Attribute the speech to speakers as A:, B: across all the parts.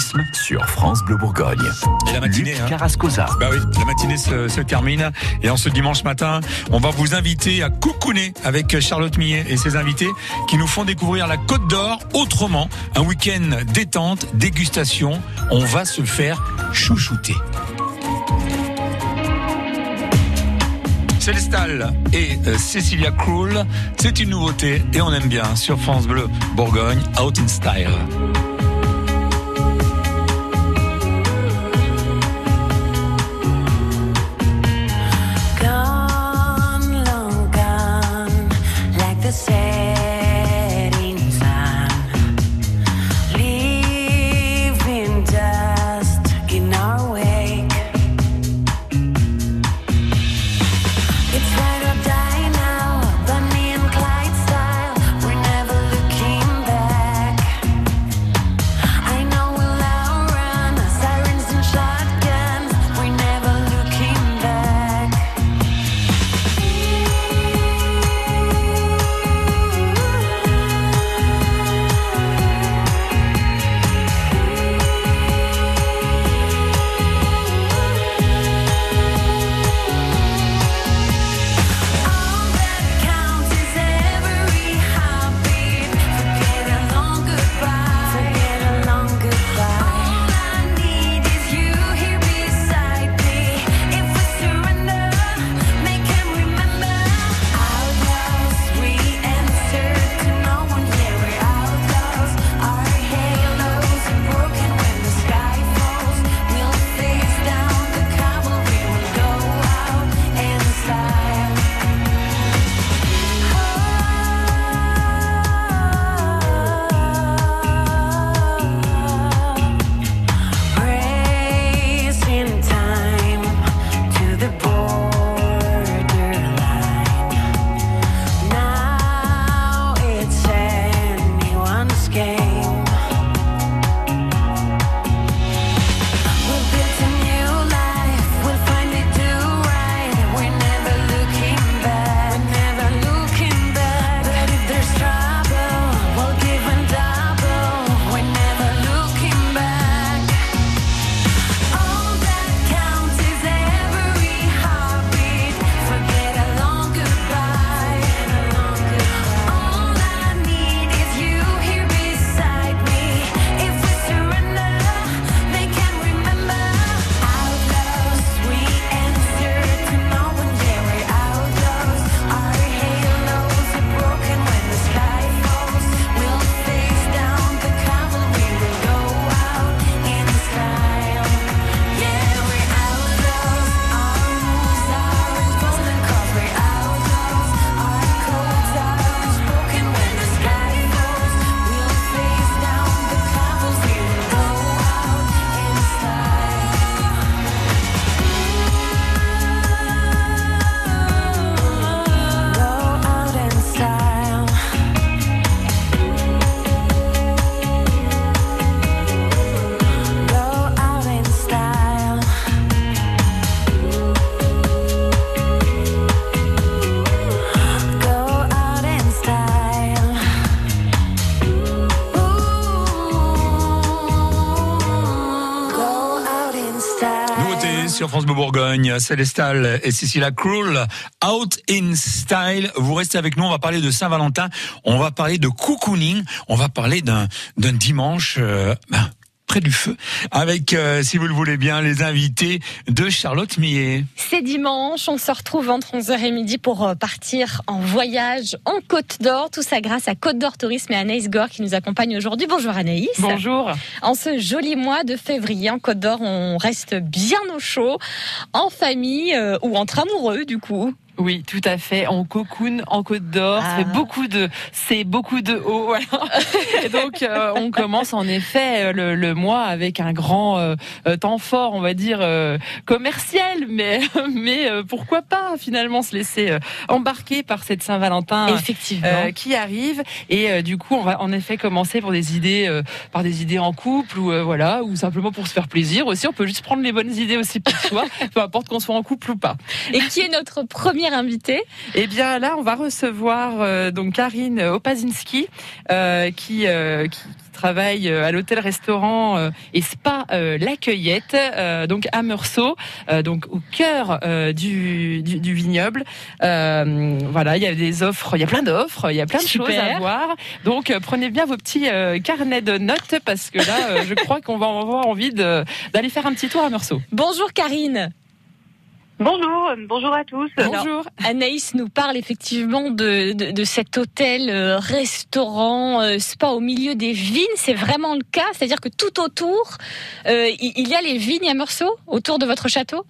A: tourisme sur France Bleu Bourgogne.
B: Et la matinée,
A: Luc
B: hein.
A: Carrascosa.
B: Bah oui, la matinée se, se termine et en ce dimanche matin, on va vous inviter à coucouner avec Charlotte Millet et ses invités qui nous font découvrir la Côte d'Or autrement. Un week-end détente, dégustation. On va se faire chouchouter. Célestal et euh, Cecilia Krull, c'est une nouveauté et on aime bien sur France Bleu Bourgogne, Out in Style. Célestal et Cecilia Krull, Out in Style. Vous restez avec nous, on va parler de Saint-Valentin, on va parler de cocooning, on va parler d'un d'un dimanche euh, ben, près du feu, avec, euh, si vous le voulez bien, les invités de Charlotte Millet.
C: C'est dimanche, on se retrouve entre 11h et midi pour euh, partir en voyage en Côte d'Or. Tout ça grâce à Côte d'Or Tourisme et Anaïs Gore qui nous accompagne aujourd'hui. Bonjour Anaïs.
D: Bonjour.
C: En ce joli mois de février en Côte d'Or, on reste bien au chaud, en famille euh, ou entre amoureux du coup.
D: Oui, tout à fait. En cocoon, en Côte d'Or,
C: Ah.
D: c'est beaucoup de, c'est beaucoup de haut. Voilà. Et donc, euh, on commence en effet euh, le, le mois avec un grand euh, temps fort, on va dire euh, commercial, mais mais pourquoi pas finalement se laisser embarquer par cette Saint-Valentin.
C: Effectivement.
D: qui arrive et du coup on va en effet commencer pour des idées par des idées en couple ou voilà ou simplement pour se faire plaisir aussi on peut juste prendre les bonnes idées aussi pour soi peu importe qu'on soit en couple ou pas
C: Et qui est notre première invitée
D: Eh bien là, on va recevoir euh, donc Karine Opazinski, euh, qui, euh, qui, travaille à l'hôtel-restaurant et spa La Cueillette, donc à Meursault, donc au cœur du, du, du vignoble. Euh, voilà, il y a des offres, il y a plein d'offres, il y a plein de
C: Super.
D: choses à voir. Donc prenez bien vos petits carnets de notes parce que là, je crois qu'on va avoir envie d'aller faire un petit tour à Meursault.
C: Bonjour Karine.
E: Bonjour, euh, bonjour à tous.
D: Bonjour.
C: Anaïs nous parle effectivement de, de, de cet hôtel, euh, restaurant, euh, spa au milieu des vignes. C'est vraiment le cas, c'est-à-dire que tout autour, euh, il il y a les vignes à Meursault, autour de votre château?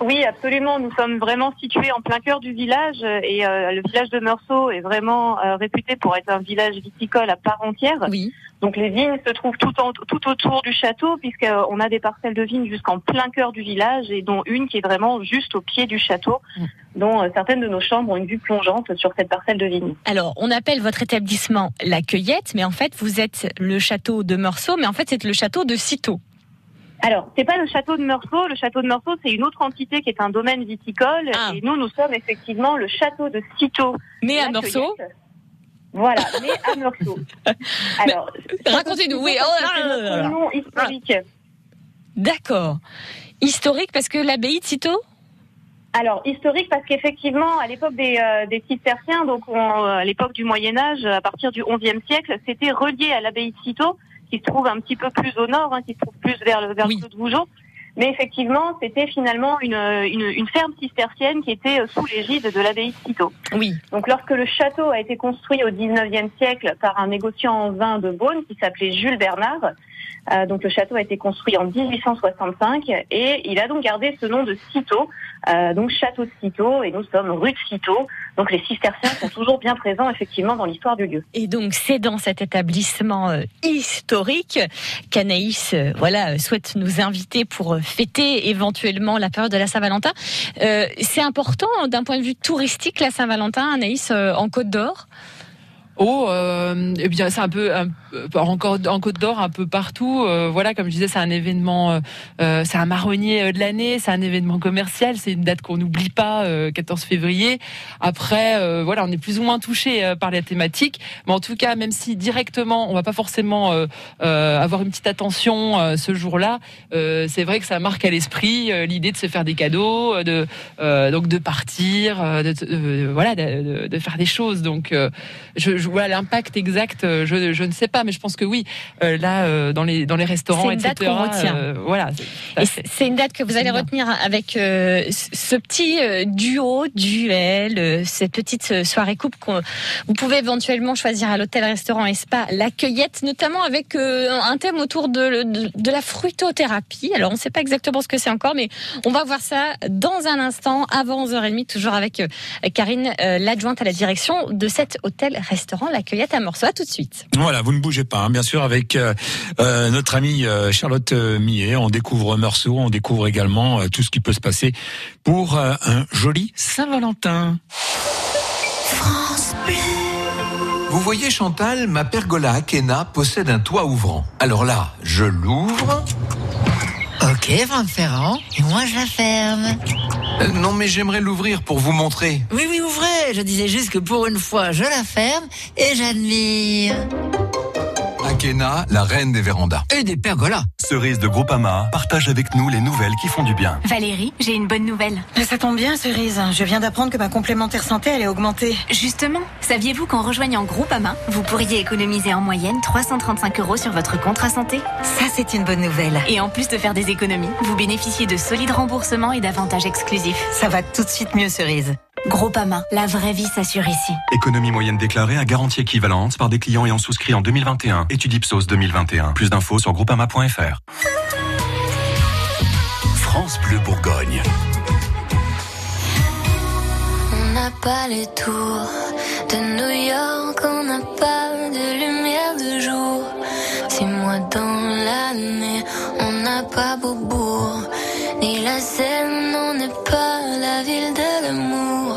E: Oui, absolument. Nous sommes vraiment situés en plein cœur du village euh, et euh, le village de Meursault est vraiment euh, réputé pour être un village viticole à part entière.
C: Oui.
E: Donc les vignes se trouvent tout, en- tout autour du château puisqu'on a des parcelles de vignes jusqu'en plein cœur du village et dont une qui est vraiment juste au pied du château,
D: Mm.
E: dont euh, certaines de nos chambres ont une vue plongeante sur cette parcelle de vignes.
C: Alors, on appelle votre établissement la Cueillette, mais en fait, vous êtes le château de Meursault, mais en fait, c'est le château de Citeaux.
E: Alors, c'est pas le château de Meursault. Le château de Meursault, c'est une autre entité qui est un domaine viticole.
C: Ah.
E: Et nous, nous sommes effectivement le château de Citeaux.
C: Mais à Meursault.
E: Voilà, mais à Meursault. Alors,
C: racontez-nous, oui. oh
E: c'est notre nom historique.
C: D'accord. Historique parce que l'abbaye de Citeaux
E: Alors, historique parce qu'effectivement, à l'époque des, euh, des cisterciens, donc on, euh, à l'époque du Moyen Âge, à partir du XIe siècle, c'était relié à l'abbaye de Citeaux, qui se trouve un petit peu plus au nord, hein, qui se trouve plus vers le vers
C: Oui.
E: de Goujon. Mais effectivement, c'était finalement une, une, une ferme cistercienne qui était euh, sous l'égide de l'abbaye de Citeaux.
C: Oui.
E: Donc, lorsque le château a été construit au 19e siècle par un négociant en vin de Beaune qui s'appelait Jules Bernard, euh, donc le château a été construit en 1865 et il a donc gardé ce nom de Citeaux, euh, donc château de Citeaux, et nous sommes rue de Citeaux. Donc les cisterciens sont toujours bien présents effectivement dans l'histoire du lieu.
C: Et donc, c'est dans cet établissement euh, historique qu'Anaïs euh, voilà, euh, souhaite nous inviter pour fêter éventuellement la période de la Saint-Valentin. Euh, c'est important d'un point de vue touristique, la Saint-Valentin, Anaïs, en Côte d'Or?
D: Oh, euh, eh bien, c'est un peu encore en Côte d'Or, un peu partout. Euh, voilà, comme je disais, c'est un événement, euh, euh, c'est un marronnier euh, de l'année, c'est un événement commercial, c'est une date qu'on n'oublie pas, euh, 14 février. Après, voilà, on est plus ou moins touché par la thématique, mais en tout cas, même si directement, on va pas forcément avoir une petite attention ce jour-là, c'est vrai que ça marque à l'esprit l'idée de se faire des cadeaux, de donc de partir, de, voilà, de, de- faire des choses. Donc, je, je vois l'impact exact, euh, je, je ne sais pas, mais je pense que oui. Euh, là, euh, dans les dans les restaurants,
C: C'est une date
D: etc.
C: qu'on retient.
D: voilà. c'est- à
C: une date que vous allez
D: bien.
C: retenir avec ce petit duo, duel, cette petite soirée coupe qu'on vous pouvez éventuellement choisir à l'hôtel-restaurant et spa La Cueillette, notamment avec un thème autour de, de, de la fruitothérapie. Alors on ne sait pas exactement ce que c'est encore, mais on va voir ça dans un instant, avant 11h30, toujours avec Karine, l'adjointe à la direction de cet hôtel-restaurant La Cueillette à Morceau. À tout de suite.
F: Voilà, vous ne bougez pas, hein, bien sûr, avec euh, euh, notre amie euh, Charlotte Millet. On découvre Meursault, on découvre également euh, tout ce qui peut se passer pour euh, un joli Saint-Valentin.
G: Vous voyez Chantal, ma pergola Akena possède un toit ouvrant. Alors là, je l'ouvre.
H: Ok, Franck Ferrand. Et moi, je la ferme.
G: Euh, non mais j'aimerais l'ouvrir pour vous montrer.
H: Oui, oui, ouvrez. Je disais juste que pour une fois, je la ferme et j'admire.
G: Akena, la reine des vérandas.
H: Et des pergolas.
I: Cerise de Groupama partage avec nous les nouvelles qui font du bien.
J: Valérie, j'ai une bonne nouvelle.
K: Ça tombe bien, Cerise. Je viens d'apprendre que ma complémentaire santé allait augmenter.
J: Justement, saviez-vous qu'en rejoignant Groupama, vous pourriez économiser en moyenne 335 euros sur votre contrat santé?
K: Ça, c'est une bonne nouvelle.
J: Et en plus de faire des économies, vous bénéficiez de solides remboursements et d'avantages exclusifs.
K: Ça va tout de suite mieux, Cerise.
J: Groupama, la vraie vie s'assure ici.
I: Économie moyenne déclarée à garantie équivalente par des clients ayant souscrit en 2021. Étude Ipsos 2021. Plus d'infos sur groupama.fr.
G: France Bleu Bourgogne.
L: On n'a pas les tours de New York, on n'a pas de lumière de jour. Six mois dans l'année, on n'a pas Beaubourg, ni la Seine, on n'est pas la ville de l'amour.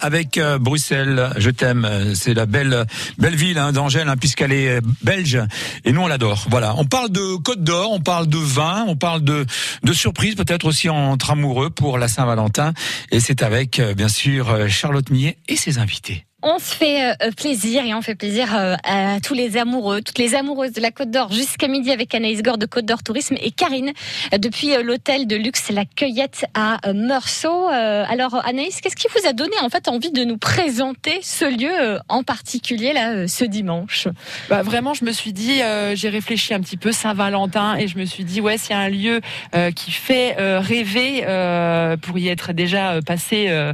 L: Avec
F: euh, Bruxelles. Je t'aime. C'est la belle, belle ville hein, d'Angèle, hein, puisqu'elle est euh, belge. Et nous, on l'adore. Voilà. On parle de Côte d'Or, on parle de vin, on parle de, de surprise, peut-être aussi entre amoureux pour la Saint-Valentin. Et c'est avec, euh, bien sûr, Charlotte Millet et ses invités.
C: On se fait euh, plaisir et on fait plaisir euh, à tous les amoureux, toutes les amoureuses de la Côte d'Or jusqu'à midi avec Anaïs Gore de Côte d'Or Tourisme et Karine euh, depuis euh, l'hôtel de luxe La Cueillette à euh, Meursault. Euh, Alors Anaïs, qu'est-ce qui vous a donné en fait envie de nous présenter ce lieu euh, en particulier là euh, ce dimanche?
D: Bah, vraiment, je me suis dit, euh, j'ai réfléchi un petit peu Saint-Valentin et je me suis dit, ouais, s'il y a un lieu euh, qui fait euh, rêver euh, pour y être déjà euh, passé euh,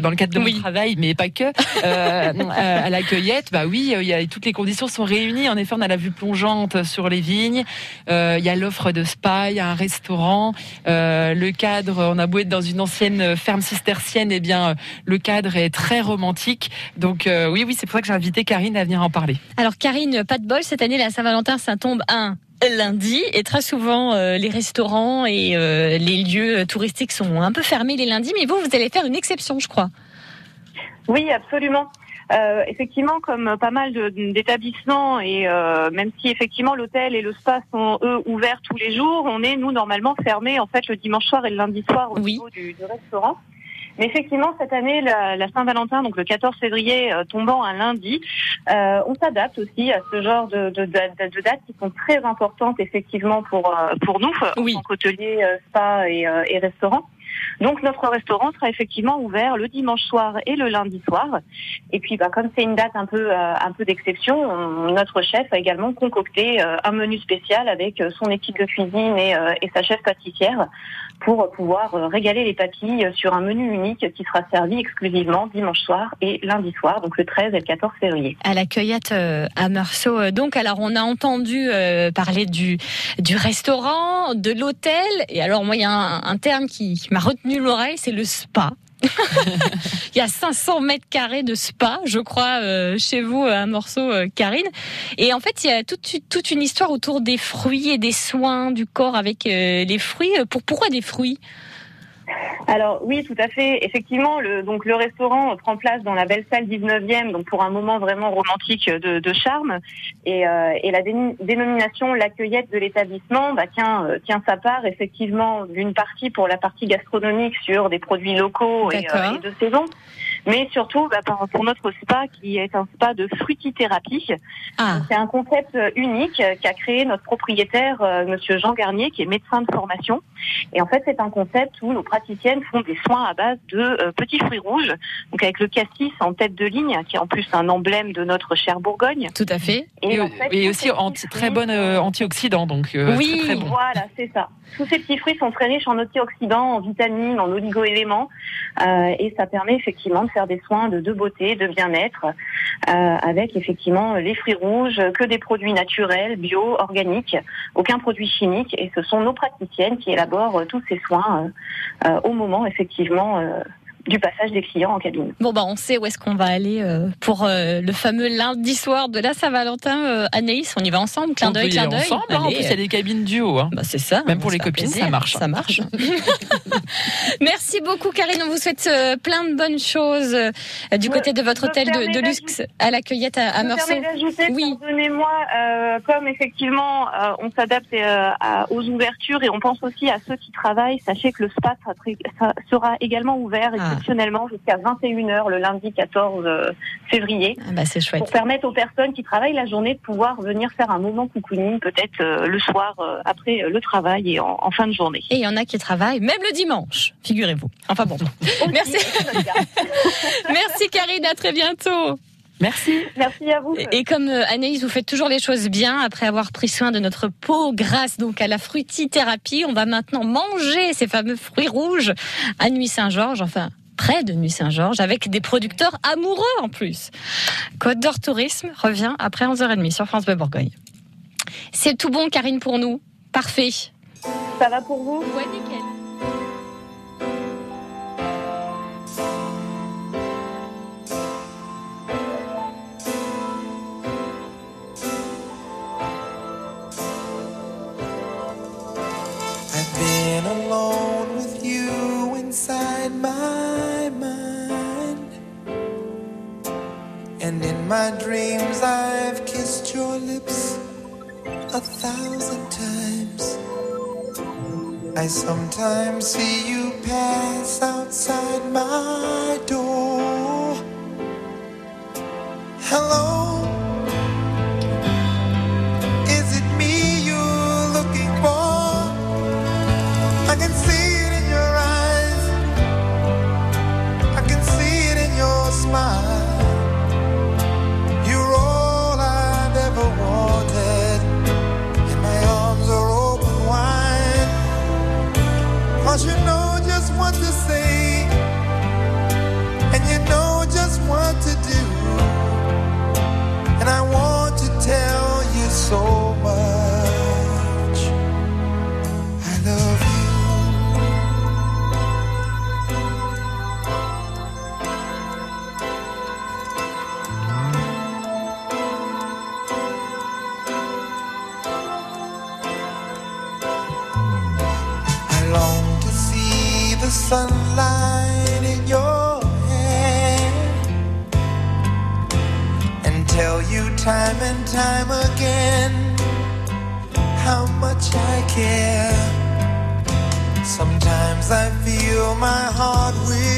D: dans le cadre de
C: Oui.
D: mon travail, mais pas que, euh, à la cueillette, bah oui, euh, toutes les conditions sont réunies. En effet, on a la vue plongeante sur les vignes, euh, il y a l'offre de spa, il y a un restaurant, le cadre, on a beau être dans une ancienne ferme cistercienne, et bien euh, le cadre est très romantique. Donc oui, oui, c'est pour ça que j'ai invité Karine à venir en parler.
C: Alors Karine, pas de bol, cette année la Saint-Valentin ça tombe un lundi et très souvent les restaurants et les lieux touristiques sont un peu fermés les lundis mais vous vous allez faire une exception je crois.
E: Oui, absolument. Euh, effectivement, comme pas mal d'établissements et euh, même si effectivement l'hôtel et le spa sont eux ouverts tous les jours, on est nous normalement fermés en fait le dimanche soir et le lundi soir au
C: Oui.
E: niveau du, du restaurant. Mais effectivement, cette année, la, la Saint-Valentin, donc le 14 février euh, tombant un lundi, euh, on s'adapte aussi à ce genre de, de, de- de dates qui sont très importantes effectivement pour euh, pour nous,
C: Oui.
E: en tant qu'hôtelier, euh, spa et, euh, et restaurant. Donc notre restaurant sera effectivement ouvert le dimanche soir et le lundi soir. Et puis bah, comme c'est une date un peu euh, un peu d'exception, on- notre chef a également concocté euh, un menu spécial avec euh, son équipe de cuisine et, sa chef pâtissière pour pouvoir régaler les papilles sur un menu unique qui sera servi exclusivement dimanche soir et lundi soir, donc le 13 et le 14 février.
C: À la cueillette à Meursault. Donc, alors, on a entendu parler du, du restaurant, de l'hôtel. Et alors, moi, il y a un, terme qui, qui retenu l'oreille, c'est le spa. il y a 500 mètres carrés de spa, je crois, euh, chez vous à Meursault, euh, Karine. Et en fait, il y a toute, toute une histoire autour des fruits et des soins du corps avec euh, les fruits. Pour, pourquoi des fruits?
E: Alors oui, tout à fait. Effectivement, le, donc le restaurant prend place dans la belle salle 19e, donc pour un moment vraiment romantique de, de charme. Et, euh, et la dénomination la cueillette de l'établissement bah, tient, euh, tient sa part effectivement d'une partie pour la partie gastronomique sur des produits locaux euh, et de saison. Mais surtout bah, pour, pour notre spa qui est un spa de fruitithérapie.
C: Ah,
E: C'est un concept euh, unique euh, qu'a créé notre propriétaire, euh, Monsieur Jean Garnier, qui est médecin de formation. Et en fait, c'est un concept où nos praticiennes font des soins à base de euh, petits fruits rouges, donc avec le cassis en tête de ligne, qui est en plus un emblème de notre chère Bourgogne.
C: tout à fait.
D: Et,
E: en fait,
D: et aussi anti- très
E: fruits-
D: bonne euh, antioxydant, donc euh,
C: Oui.
D: très, très bon.
E: Voilà, c'est ça. Tous ces petits fruits sont très riches en antioxydants, en vitamines, en oligo-éléments, euh, et ça permet effectivement de faire des soins de, beauté, de bien-être, euh, avec effectivement les fruits rouges, que des produits naturels, bio, organiques, aucun produit chimique, et ce sont nos praticiennes qui élaborent tous ces soins euh, euh, au moment effectivement du passage des clients en cabine.
C: Bon, bah, on sait où est-ce qu'on va aller euh, pour euh, le fameux lundi soir de la Saint-Valentin. Euh, Anaïs, on y va ensemble, clin d'œil,
D: y
C: clin d'œil.
D: ensemble, hein. en plus il y a des cabines duo. Hein.
C: Bah c'est ça.
D: Même pour les copines,
C: plaisir.
D: ça marche.
C: Ça marche. Merci beaucoup, Karine. On vous souhaite euh, plein de bonnes choses euh, du
E: Me-
C: côté de votre hôtel de, de luxe à la cueillette à, à Meursault. Oui.
E: pardonnez-moi, euh, comme effectivement euh, on s'adapte euh, aux ouvertures et on pense aussi à ceux qui travaillent, sachez que le spa sera, également ouvert
C: Ah.
E: Exceptionnellement jusqu'à 21h le lundi 14 euh, février
C: Ah bah, c'est chouette.
E: pour permettre aux personnes qui travaillent la journée de pouvoir venir faire un moment cocooning peut-être euh, le soir euh, après le travail et en, en fin de journée.
C: Et il y en a qui travaillent même le dimanche, figurez-vous. Enfin bon. Merci. Merci Karine, à très bientôt.
D: Merci.
E: Merci à vous.
C: Et comme Anaïs, vous faites toujours les choses bien après avoir pris soin de notre peau grâce donc à la fruitithérapie. On va maintenant manger ces fameux fruits rouges à Nuit Saint-Georges, enfin près de Nuit Saint-Georges, avec des producteurs amoureux en plus. Côte d'Or Tourisme revient après 11h30 sur France Bleu Bourgogne. C'est tout bon, Karine, pour nous. Parfait.
E: Ça va pour vous?
C: Ouais, nickel.
M: I've been alone with you inside my And in my dreams, I've kissed your lips a thousand times. I sometimes see you pass outside my door. Hello. time again how much I care. Sometimes I feel my heart will.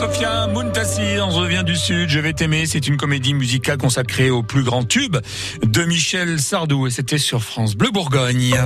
F: Sophia Muntassi, on revient du Sud, Je vais t'aimer, c'est une comédie musicale consacrée au plus grand tube de Michel Sardou et c'était sur France Bleu Bourgogne.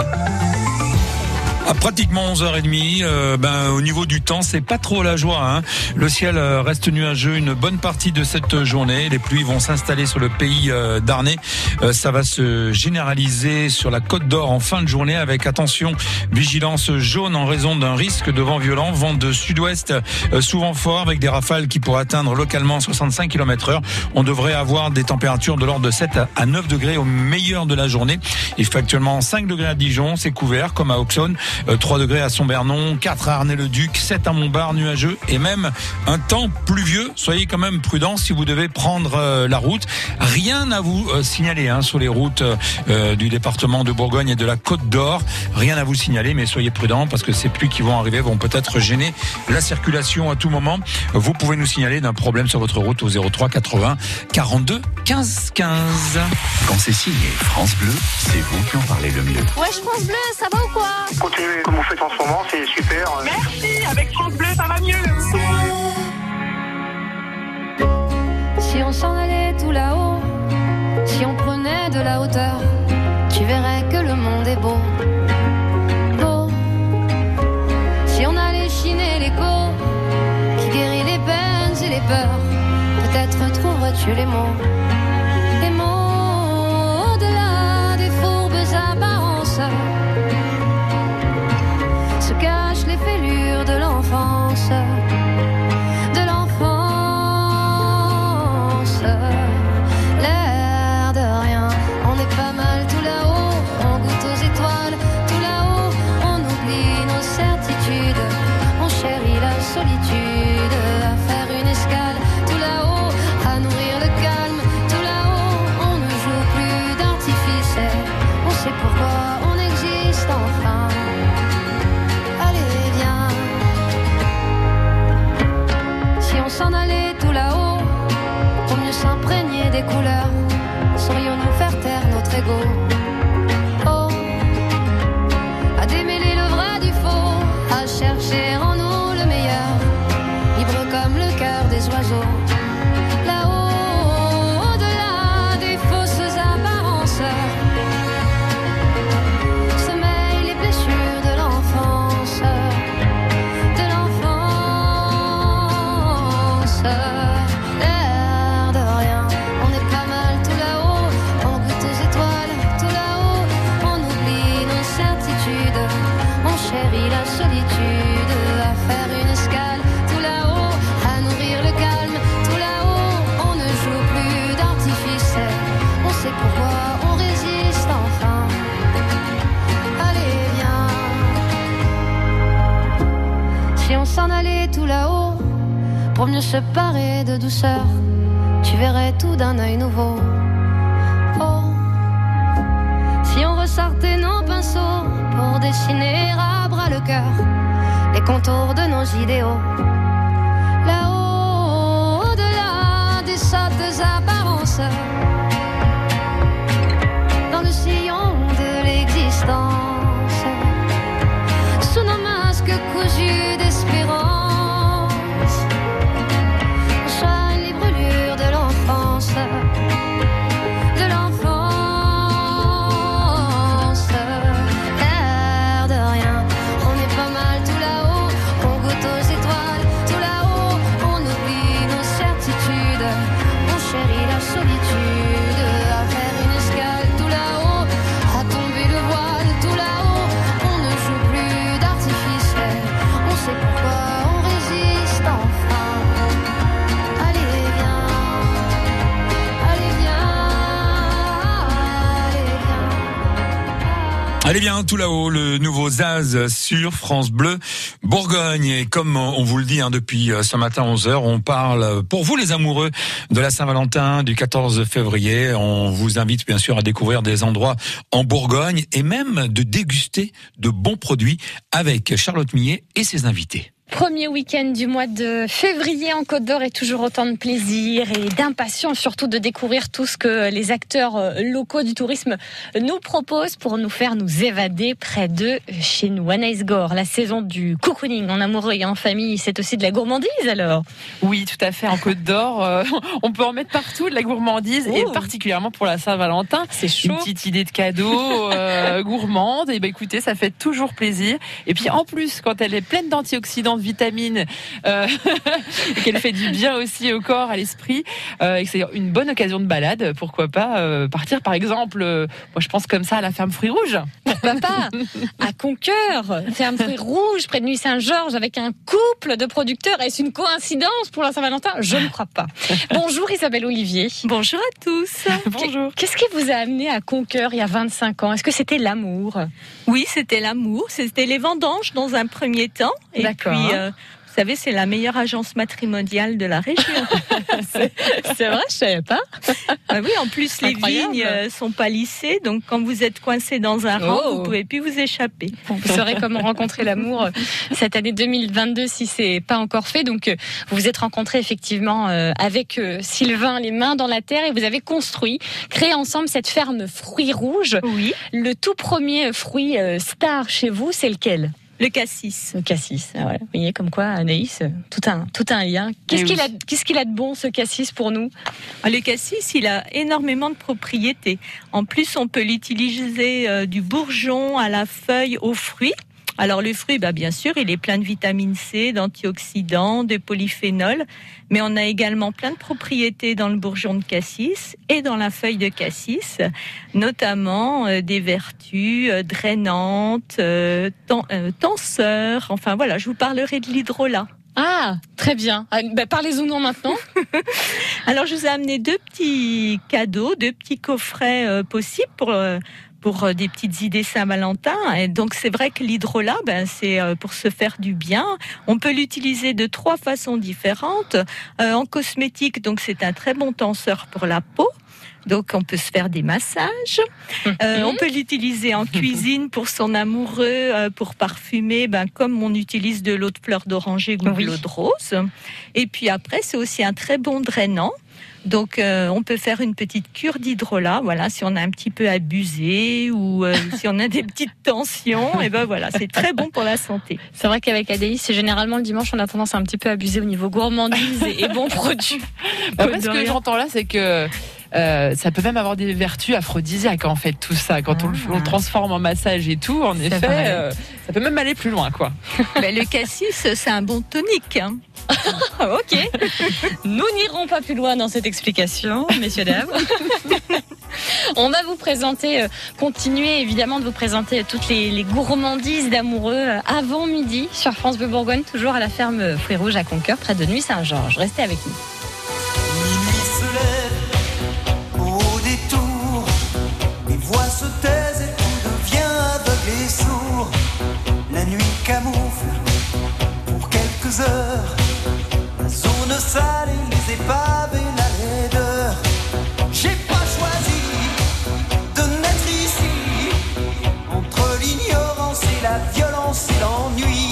F: Pratiquement 11h30, euh, ben, au niveau du temps, c'est pas trop la joie. Hein. Le ciel euh, reste nuageux une bonne partie de cette journée. Les pluies vont s'installer sur le pays euh, d'Arnay. Euh, ça va se généraliser sur la côte d'Or en fin de journée avec attention, vigilance jaune en raison d'un risque de vent violent, vent de sud-ouest euh, souvent fort avec des rafales qui pourraient atteindre localement 65 km heure. On devrait avoir des températures de l'ordre de 7 à 9 degrés au meilleur de la journée. Il fait actuellement 5 degrés à Dijon, c'est couvert comme à Auxonne. Euh, 3 degrés à Sombernon, 4 à Arnay-le-Duc, 7 à Montbard, nuageux et même un temps pluvieux. Soyez quand même prudents si vous devez prendre euh, la route. Rien à vous euh, signaler hein, sur les routes euh, du département de Bourgogne et de la Côte d'Or. Rien à vous signaler, mais soyez prudents parce que ces pluies qui vont arriver vont peut-être gêner la circulation à tout moment. Vous pouvez nous signaler d'un problème sur votre route au 03 80 42 15 15.
A: Quand c'est signé France Bleu, c'est vous qui en parlez le mieux.
N: Wesh France Bleu, ça va ou quoi?
O: Continuez comme vous faites en ce moment, c'est super.
N: Merci, avec France Bleu, ça va mieux.
L: Si on s'en allait tout là-haut, si on prenait de la hauteur, tu verrais que le monde est beau. Beau. Si on allait chiner l'écho, qui guérit les peines et les peurs, peut-être trouverais-tu les mots. D'un œil nouveau. Oh, si on ressortait nos pinceaux pour dessiner à bras le cœur les contours de nos idéaux. Allez
F: bien, tout là-haut, le nouveau Zaz sur France Bleu Bourgogne. Et comme on vous le dit hein, depuis euh, ce matin 11h, on parle pour vous les amoureux de la Saint-Valentin du 14 février. On vous invite bien sûr à découvrir des endroits en Bourgogne et même de déguster de bons produits avec Charlotte Millet et ses invités.
C: Premier week-end du mois de février en Côte d'Or et toujours autant de plaisir et d'impatience surtout de découvrir tout ce que les acteurs euh, locaux du tourisme nous proposent pour nous faire nous évader près de chez nous. Anaïs Gore, la saison du cocooning en amoureux et en famille, c'est aussi de la gourmandise alors
D: Oui, tout à fait. En Côte d'Or, euh, on peut en mettre partout de la gourmandise et
C: Oh.
D: particulièrement pour la Saint-Valentin.
C: C'est
D: Une
C: chaud.
D: petite idée de cadeau euh, gourmande. Et ben écoutez, ça fait toujours plaisir. Et puis en plus, quand elle est pleine d'antioxydants, vitamines, euh, et qu'elle fait du bien aussi au corps, à l'esprit, euh, et que c'est une bonne occasion de balade, pourquoi pas euh, partir par exemple, euh, moi je pense comme ça à la ferme Fruits Rouges.
C: Pourquoi pas À Conqueur, ferme fruits rouge, près de Nuit Saint-Georges, avec un couple de producteurs. Est-ce une coïncidence pour la Saint-Valentin? Je ne crois pas. Bonjour Isabelle Olivier.
P: Bonjour à tous.
D: Bonjour.
C: Qu'est-ce qui vous a amené à Conqueur il y a 25 ans? Est-ce que c'était l'amour?
P: Oui, c'était l'amour, c'était les vendanges dans un premier temps. Et
C: D'accord.
P: Puis, euh, vous savez, c'est la meilleure agence matrimoniale de la région.
C: C'est vrai, je savais pas.
P: Ah oui, en plus, les
C: Incroyable.
P: vignes euh, sont pas lissées, donc quand vous êtes coincé dans un rang,
C: Oh.
P: vous pouvez plus vous échapper.
C: Vous saurez comment rencontrer l'amour cette année 2022 si c'est pas encore fait. Donc euh, vous vous êtes rencontrés effectivement euh, avec euh, Sylvain les mains dans la terre et vous avez construit, créé ensemble cette ferme fruits rouges.
P: Oui,
C: Le tout premier fruit euh, star chez vous, c'est lequel?
P: Le cassis.
C: Le cassis. Ah. Vous voyez comme quoi Anaïs, tout un tout un lien. Qu'est-ce
D: Eh
C: qu'il
D: oui.
C: a qu'est-ce qu'il a de bon ce cassis pour nous?
P: Ah, Le cassis, il a énormément de propriétés. En plus, on peut l'utiliser euh, du bourgeon à la feuille aux fruits. Alors le fruit, bah, bien sûr, il est plein de vitamine C, d'antioxydants, de polyphénols, mais on a également plein de propriétés dans le bourgeon de cassis et dans la feuille de cassis, notamment euh, des vertus euh, drainantes, euh, euh, tenseurs. Enfin voilà, je vous parlerai de l'hydrolat.
C: Ah, très bien. Parlez-nous non maintenant.
P: Alors, je vous ai amené deux petits cadeaux, deux petits coffrets euh, possibles pour euh, pour euh, des petites idées Saint-Valentin. Et donc, c'est vrai que l'hydrolat, ben, c'est euh, pour se faire du bien. On peut l'utiliser de trois façons différentes. Euh, en cosmétique, donc c'est un très bon tenseur pour la peau. Donc, on peut se faire des massages. Euh, on peut l'utiliser en cuisine pour son amoureux, euh, pour parfumer, ben, comme on utilise de l'eau de fleur d'oranger ou
C: Oui.
P: de l'eau de rose. Et puis après, c'est aussi un très bon drainant. Donc, euh, on peut faire une petite cure d'hydrolat. Voilà, si on a un petit peu abusé ou euh, si on a des petites tensions, et ben voilà, c'est très bon pour la santé.
C: C'est vrai qu'avec Adaïs, c'est généralement le dimanche, on a tendance à un petit peu abuser au niveau gourmandise et, et bons produits.
D: Bah, ce que j'entends là, c'est que euh, ça peut même avoir des vertus aphrodisiaques en fait tout ça quand on, le, on le transforme en massage et tout en effet euh, ça peut même aller plus loin quoi
P: le cassis, c'est un bon tonique. hein.
C: Ah, ok. Nous n'irons pas plus loin dans cette explication, messieurs, dames. On va vous présenter, euh, continuer évidemment de vous présenter toutes les, les gourmandises d'amoureux euh, avant midi sur France Bleu Bourgogne, toujours à la ferme Fruits Rouges à Conqueur, près de Nuit Saint-Georges. Restez avec nous.
Q: Voix se taisent et tout devient aveugle et sourd. La nuit camoufle pour quelques heures la zone sale et les épaves et la laideur. J'ai pas choisi de naître ici entre l'ignorance et la violence et l'ennui.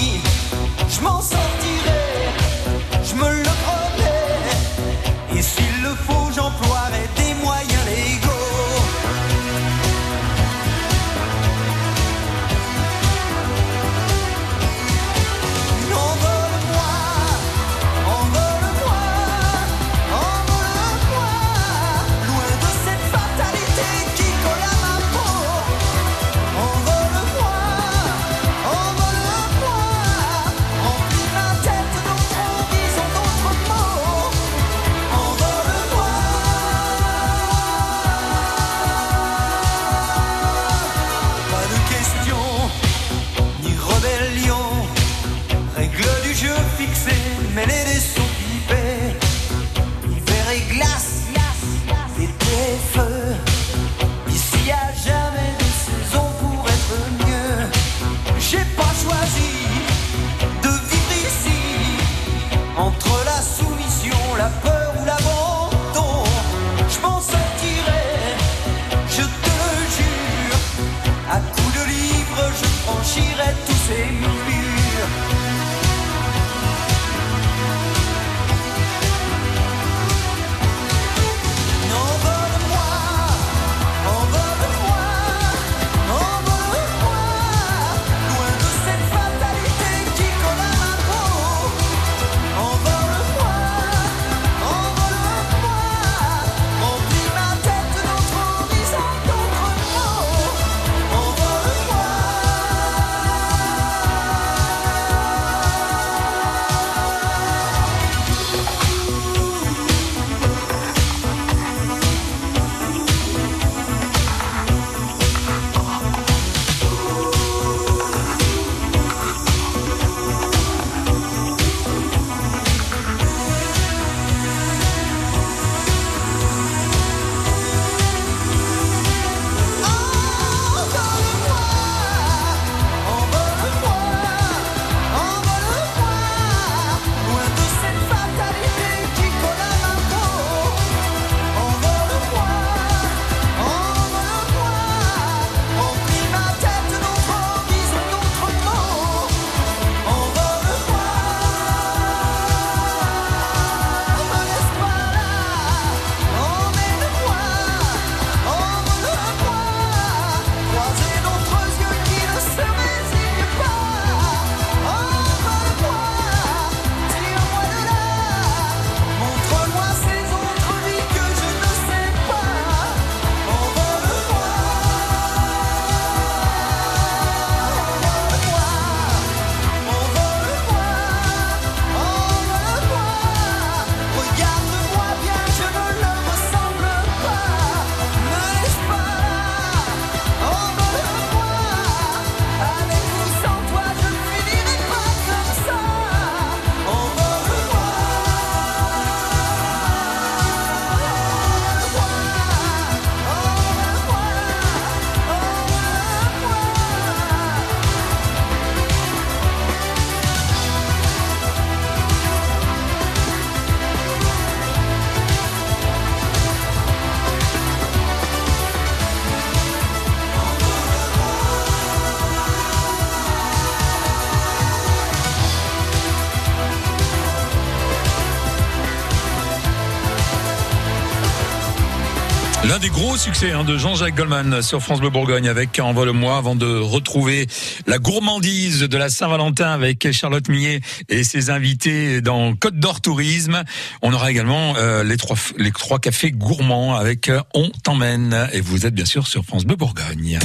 F: Gros succès hein, de Jean-Jacques Goldman sur France Bleu Bourgogne avec Envole-moi avant de retrouver la gourmandise de la Saint-Valentin avec Charlotte Millet et ses invités dans Côte d'Or Tourisme. On aura également euh, les trois les trois cafés gourmands avec euh, On t'emmène et vous êtes bien sûr sur France Bleu Bourgogne.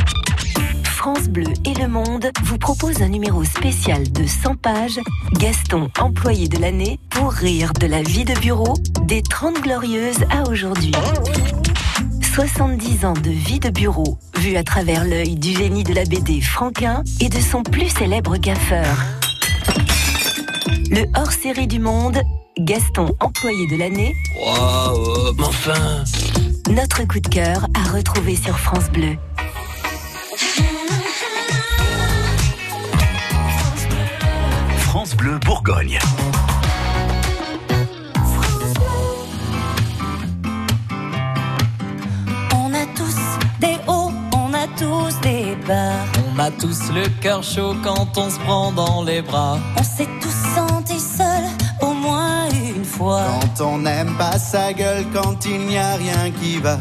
R: France Bleu et Le Monde vous proposent un numéro spécial de 100 pages. Gaston, employé de l'année, pour rire de la vie de bureau des 30 glorieuses à aujourd'hui. 70 ans de vie de bureau, vue à travers l'œil du génie de la BD Franquin et de son plus célèbre gaffeur. Le hors-série du Monde, Gaston, employé de l'année,
S: Waouh, mais enfin
R: notre coup de cœur à retrouver sur France Bleu.
A: France Bleu Bourgogne.
T: Tous des bas.
S: On a tous le cœur chaud quand on se prend dans les bras.
T: On s'est tous sentis seuls au moins une fois.
Q: Quand on n'aime pas sa gueule, quand il n'y a rien qui va.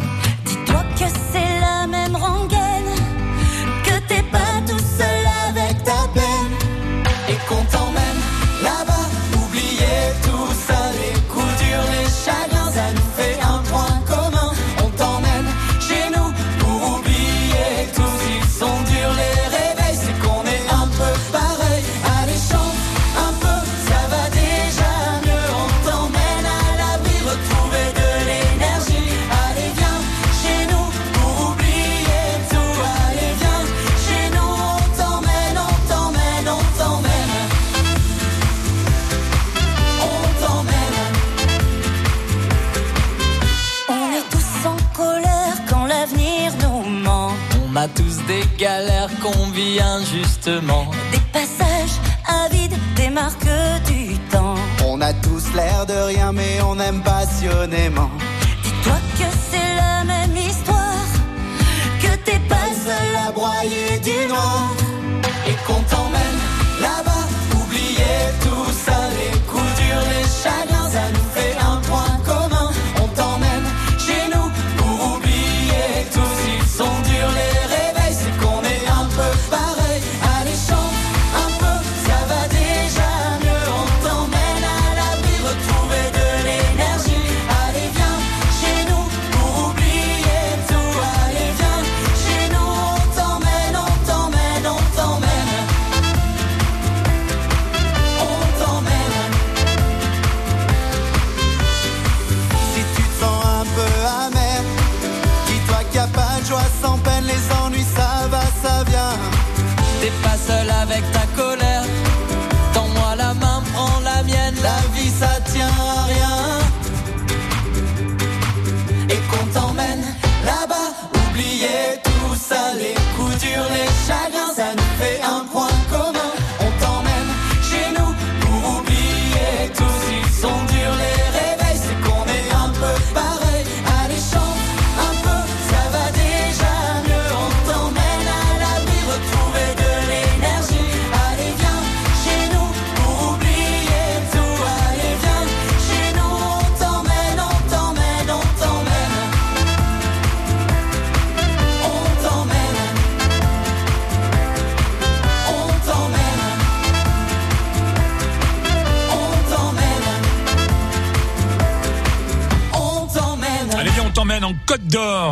S: A tous des galères qu'on vit injustement.
T: Des passages avides, des marques du temps.
Q: On a tous l'air de rien, mais on aime passionnément.
T: Dis-toi que c'est la même histoire, que t'es pas seul à broyer du noir.
S: Et qu'on t'emmène là-bas, oubliez tout ça, les coups durs, les chagrins,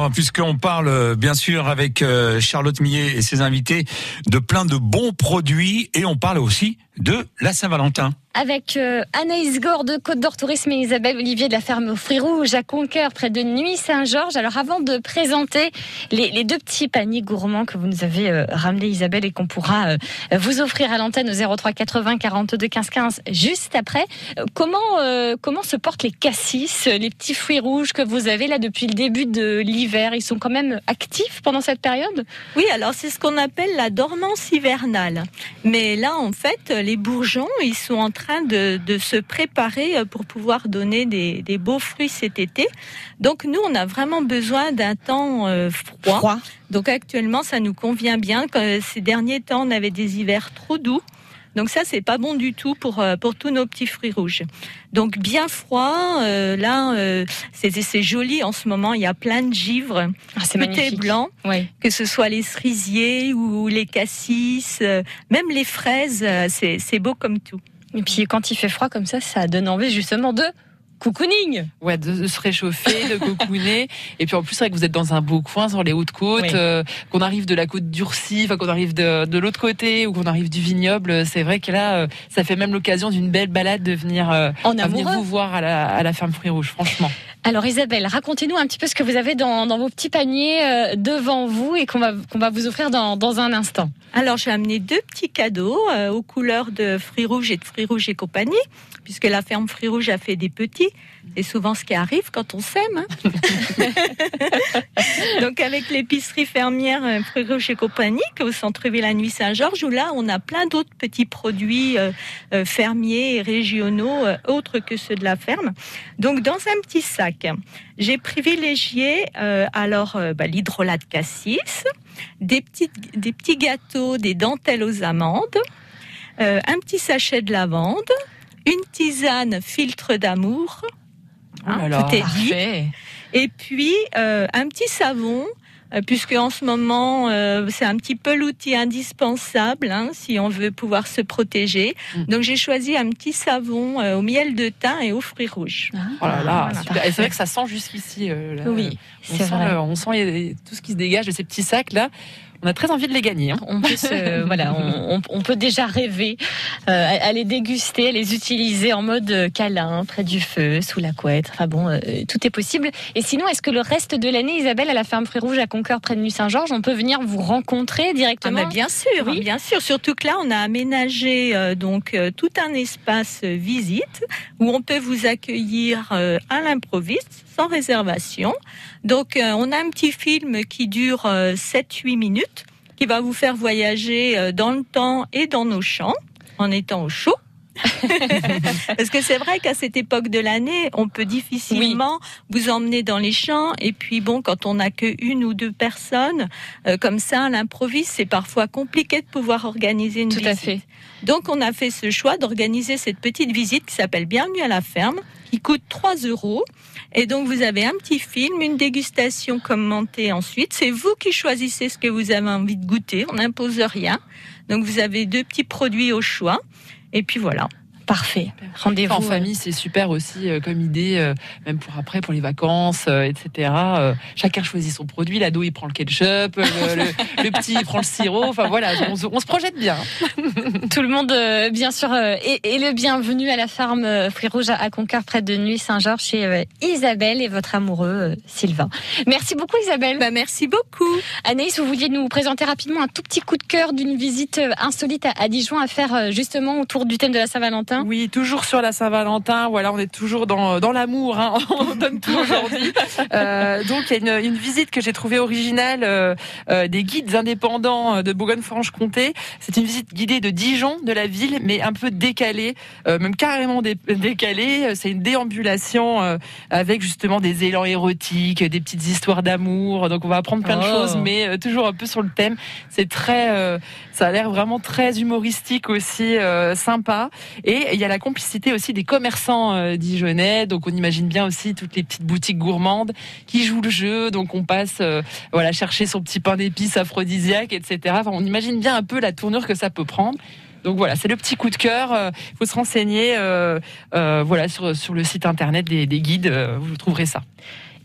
F: puisqu'on parle euh, bien sûr avec euh, Charlotte Millet et ses invités de plein de bons produits et on parle aussi de la Saint-Valentin.
C: Avec euh, Anaïs Gore de Côte d'Or Tourisme et Isabelle Olivier de la ferme aux Fruits Rouges à Conquer, près de Nuit Saint-Georges. Alors avant de présenter les, deux petits paniers gourmands que vous nous avez euh, ramenés Isabelle et qu'on pourra euh, vous offrir à l'antenne au 03 80 42 15 15 juste après, comment, comment se portent les cassis, les petits fruits rouges que vous avez là depuis le début de l'hiver? Ils sont quand même actifs pendant cette période?
P: Oui, alors c'est ce qu'on appelle la dormance hivernale. Mais là, en fait, les bourgeons, ils sont en de, de se préparer euh, pour pouvoir donner des, des beaux fruits cet été. Donc nous, on a vraiment besoin d'un temps euh, froid.
C: Froid.
P: Donc actuellement, ça nous convient bien. Que Ces derniers temps, on avait des hivers trop doux. Donc ça, c'est pas bon du tout pour euh, pour tous nos petits fruits rouges. Donc bien froid. euh, là, euh, c'est c'est joli en ce moment. Il y a plein de givre.
C: Ah, c'est magnifique.
P: blanc. Que ce soit les cerisiers ou les cassis, euh, même les fraises, euh, c'est c'est beau comme tout.
C: Et puis quand il fait froid comme ça, ça donne envie justement de cocooning.
D: Ouais, de, se réchauffer, de cocooner. Et puis en plus, c'est vrai que vous êtes dans un beau coin sur les hautes côtes,
C: Oui.
D: euh, qu'on arrive de la côte d'Urcy, enfin qu'on arrive de, de l'autre côté ou qu'on arrive du vignoble. C'est vrai que là, euh, ça fait même l'occasion d'une belle balade de venir, euh,
C: En
D: venir vous voir à la, à la ferme Fruits Rouges, franchement.
C: Alors Isabelle, racontez-nous un petit peu ce que vous avez dans, vos petits paniers euh, devant vous et qu'on va, va vous offrir dans, dans un instant.
P: Alors j'ai amené deux petits cadeaux euh, aux couleurs de fruits rouges et de fruits rouges et compagnie, puisque la ferme fruits rouges a fait des petits. C'est souvent ce qui arrive quand on s'aime. hein. Donc avec l'épicerie fermière euh, fruits rouges et compagnie, au centre-ville à Nuit Saint-Georges, où là on a plein d'autres petits produits euh, euh, fermiers et régionaux euh, autres que ceux de la ferme. Donc dans un petit sac, j'ai privilégié euh, alors bah, l'hydrolat de cassis, des petits, des petits gâteaux, des dentelles aux amandes, un petit sachet de lavande, une tisane filtre d'amour. Hein,
D: Oh là là.
P: tout est dit.
C: Parfait.
P: Et puis euh, un petit savon. euh, Puisque en ce moment, euh, c'est un petit peu l'outil indispensable hein, si on veut pouvoir se protéger.
D: Mm.
P: Donc j'ai choisi un petit savon euh, au miel de thym et aux fruits rouges.
D: Oh là là,
P: Voilà.
D: c'est vrai que ça sent jusqu'ici. euh.
C: Oui,
D: on sent,
C: vrai.
D: on sent tout ce qui se dégage de ces petits sacs là. On a très envie de les gagner. hein.
C: On peut, se- voilà, on, on- on peut déjà rêver euh, à, à les déguster, à les utiliser en mode câlin, près du feu, sous la couette. Enfin bon, euh, tout est possible. Et sinon, est-ce que le reste de l'année, Isabelle, à la ferme Fruits Rouges à Conqueur, près de Nuit-Saint-Georges, on peut venir vous rencontrer
P: Ah,
C: directement
P: mais bien sûr,
C: Oui.
P: bien sûr. Surtout que là, on a aménagé euh, donc euh, tout un espace visite où on peut vous accueillir euh, à l'improviste sans réservation. Donc, euh, on a un petit film qui dure euh, 7-8 minutes, qui va vous faire voyager euh, dans le temps et dans nos champs en étant au chaud. Parce que c'est vrai qu'à cette époque de l'année, on peut difficilement vous emmener dans les champs. Et puis bon, quand on n'a que une ou deux personnes, euh, comme ça, à l'improviste, c'est parfois compliqué de pouvoir organiser une
C: Tout
P: visite.
C: à fait.
P: Donc on a fait ce choix d'organiser cette petite visite qui s'appelle Bienvenue à la ferme, qui coûte 3 euros. Et donc vous avez un petit film, une dégustation commentée ensuite. C'est vous qui choisissez ce que vous avez envie de goûter. On n'impose rien. Donc vous avez deux petits produits au choix. Et puis voilà.
C: Parfait. Rendez-vous
D: En famille, c'est super aussi euh, comme idée, euh, même pour après, pour les vacances, euh, etc. Euh, chacun choisit son produit. L'ado, il prend le ketchup, le, le- le petit, il prend le sirop. Enfin voilà, on, se- on se projette bien.
C: Tout le monde, euh, bien sûr, euh, est, est le bienvenu à la ferme euh, Fruits Rouges à à Conqueur, près de Nuit-Saint-Georges, chez euh, Isabelle et votre amoureux euh, Sylvain. Merci beaucoup, Isabelle.
P: Bah, merci beaucoup.
C: Anaïs, vous vouliez nous présenter rapidement un tout petit coup de cœur d'une visite euh, insolite à, à Dijon à faire euh, justement autour du thème de la Saint-Valentin.
D: Oui, toujours sur la Saint-Valentin. Voilà, on est toujours dans, dans l'amour. Hein. On donne tout aujourd'hui. Euh, donc, il y a une, une visite que j'ai trouvée originale euh, euh, des guides indépendants de Bourgogne-Franche-Comté. C'est une visite guidée de Dijon, de la ville, mais un peu décalée, euh, même carrément dé- décalée. C'est une déambulation euh, avec justement des élans érotiques, des petites histoires d'amour. Donc, on va apprendre plein de
C: Oh.
D: choses, mais euh, toujours un peu sur le thème. C'est très, euh, ça a l'air vraiment très humoristique aussi, euh, sympa. Et il y a la complicité aussi des commerçants euh, dijonnais. Donc on imagine bien aussi toutes les petites boutiques gourmandes qui jouent le jeu. Donc on passe, euh, voilà, chercher son petit pain d'épices aphrodisiaque, etc. On imagine bien un peu la tournure que ça peut prendre. Donc voilà, c'est le petit coup de cœur. Euh, Il faut se renseigner, euh, euh, voilà, sur, sur le site internet des, des guides. euh, vous trouverez ça.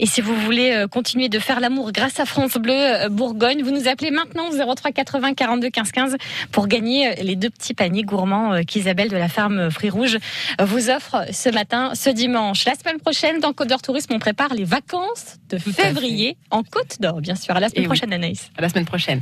C: Et si vous voulez euh, continuer de faire l'amour grâce à France Bleu euh, Bourgogne, vous nous appelez maintenant au 03 80 42 15 15 pour gagner euh, les deux petits paniers gourmands qu'Isabelle de la ferme Fruits Rouges vous offre ce matin, ce dimanche. La semaine prochaine, dans Côte d'Or Tourisme, on prépare les vacances de février en Côte d'Or, bien sûr. À la semaine
D: Et oui.
C: prochaine, Anaïs.
D: À la semaine prochaine.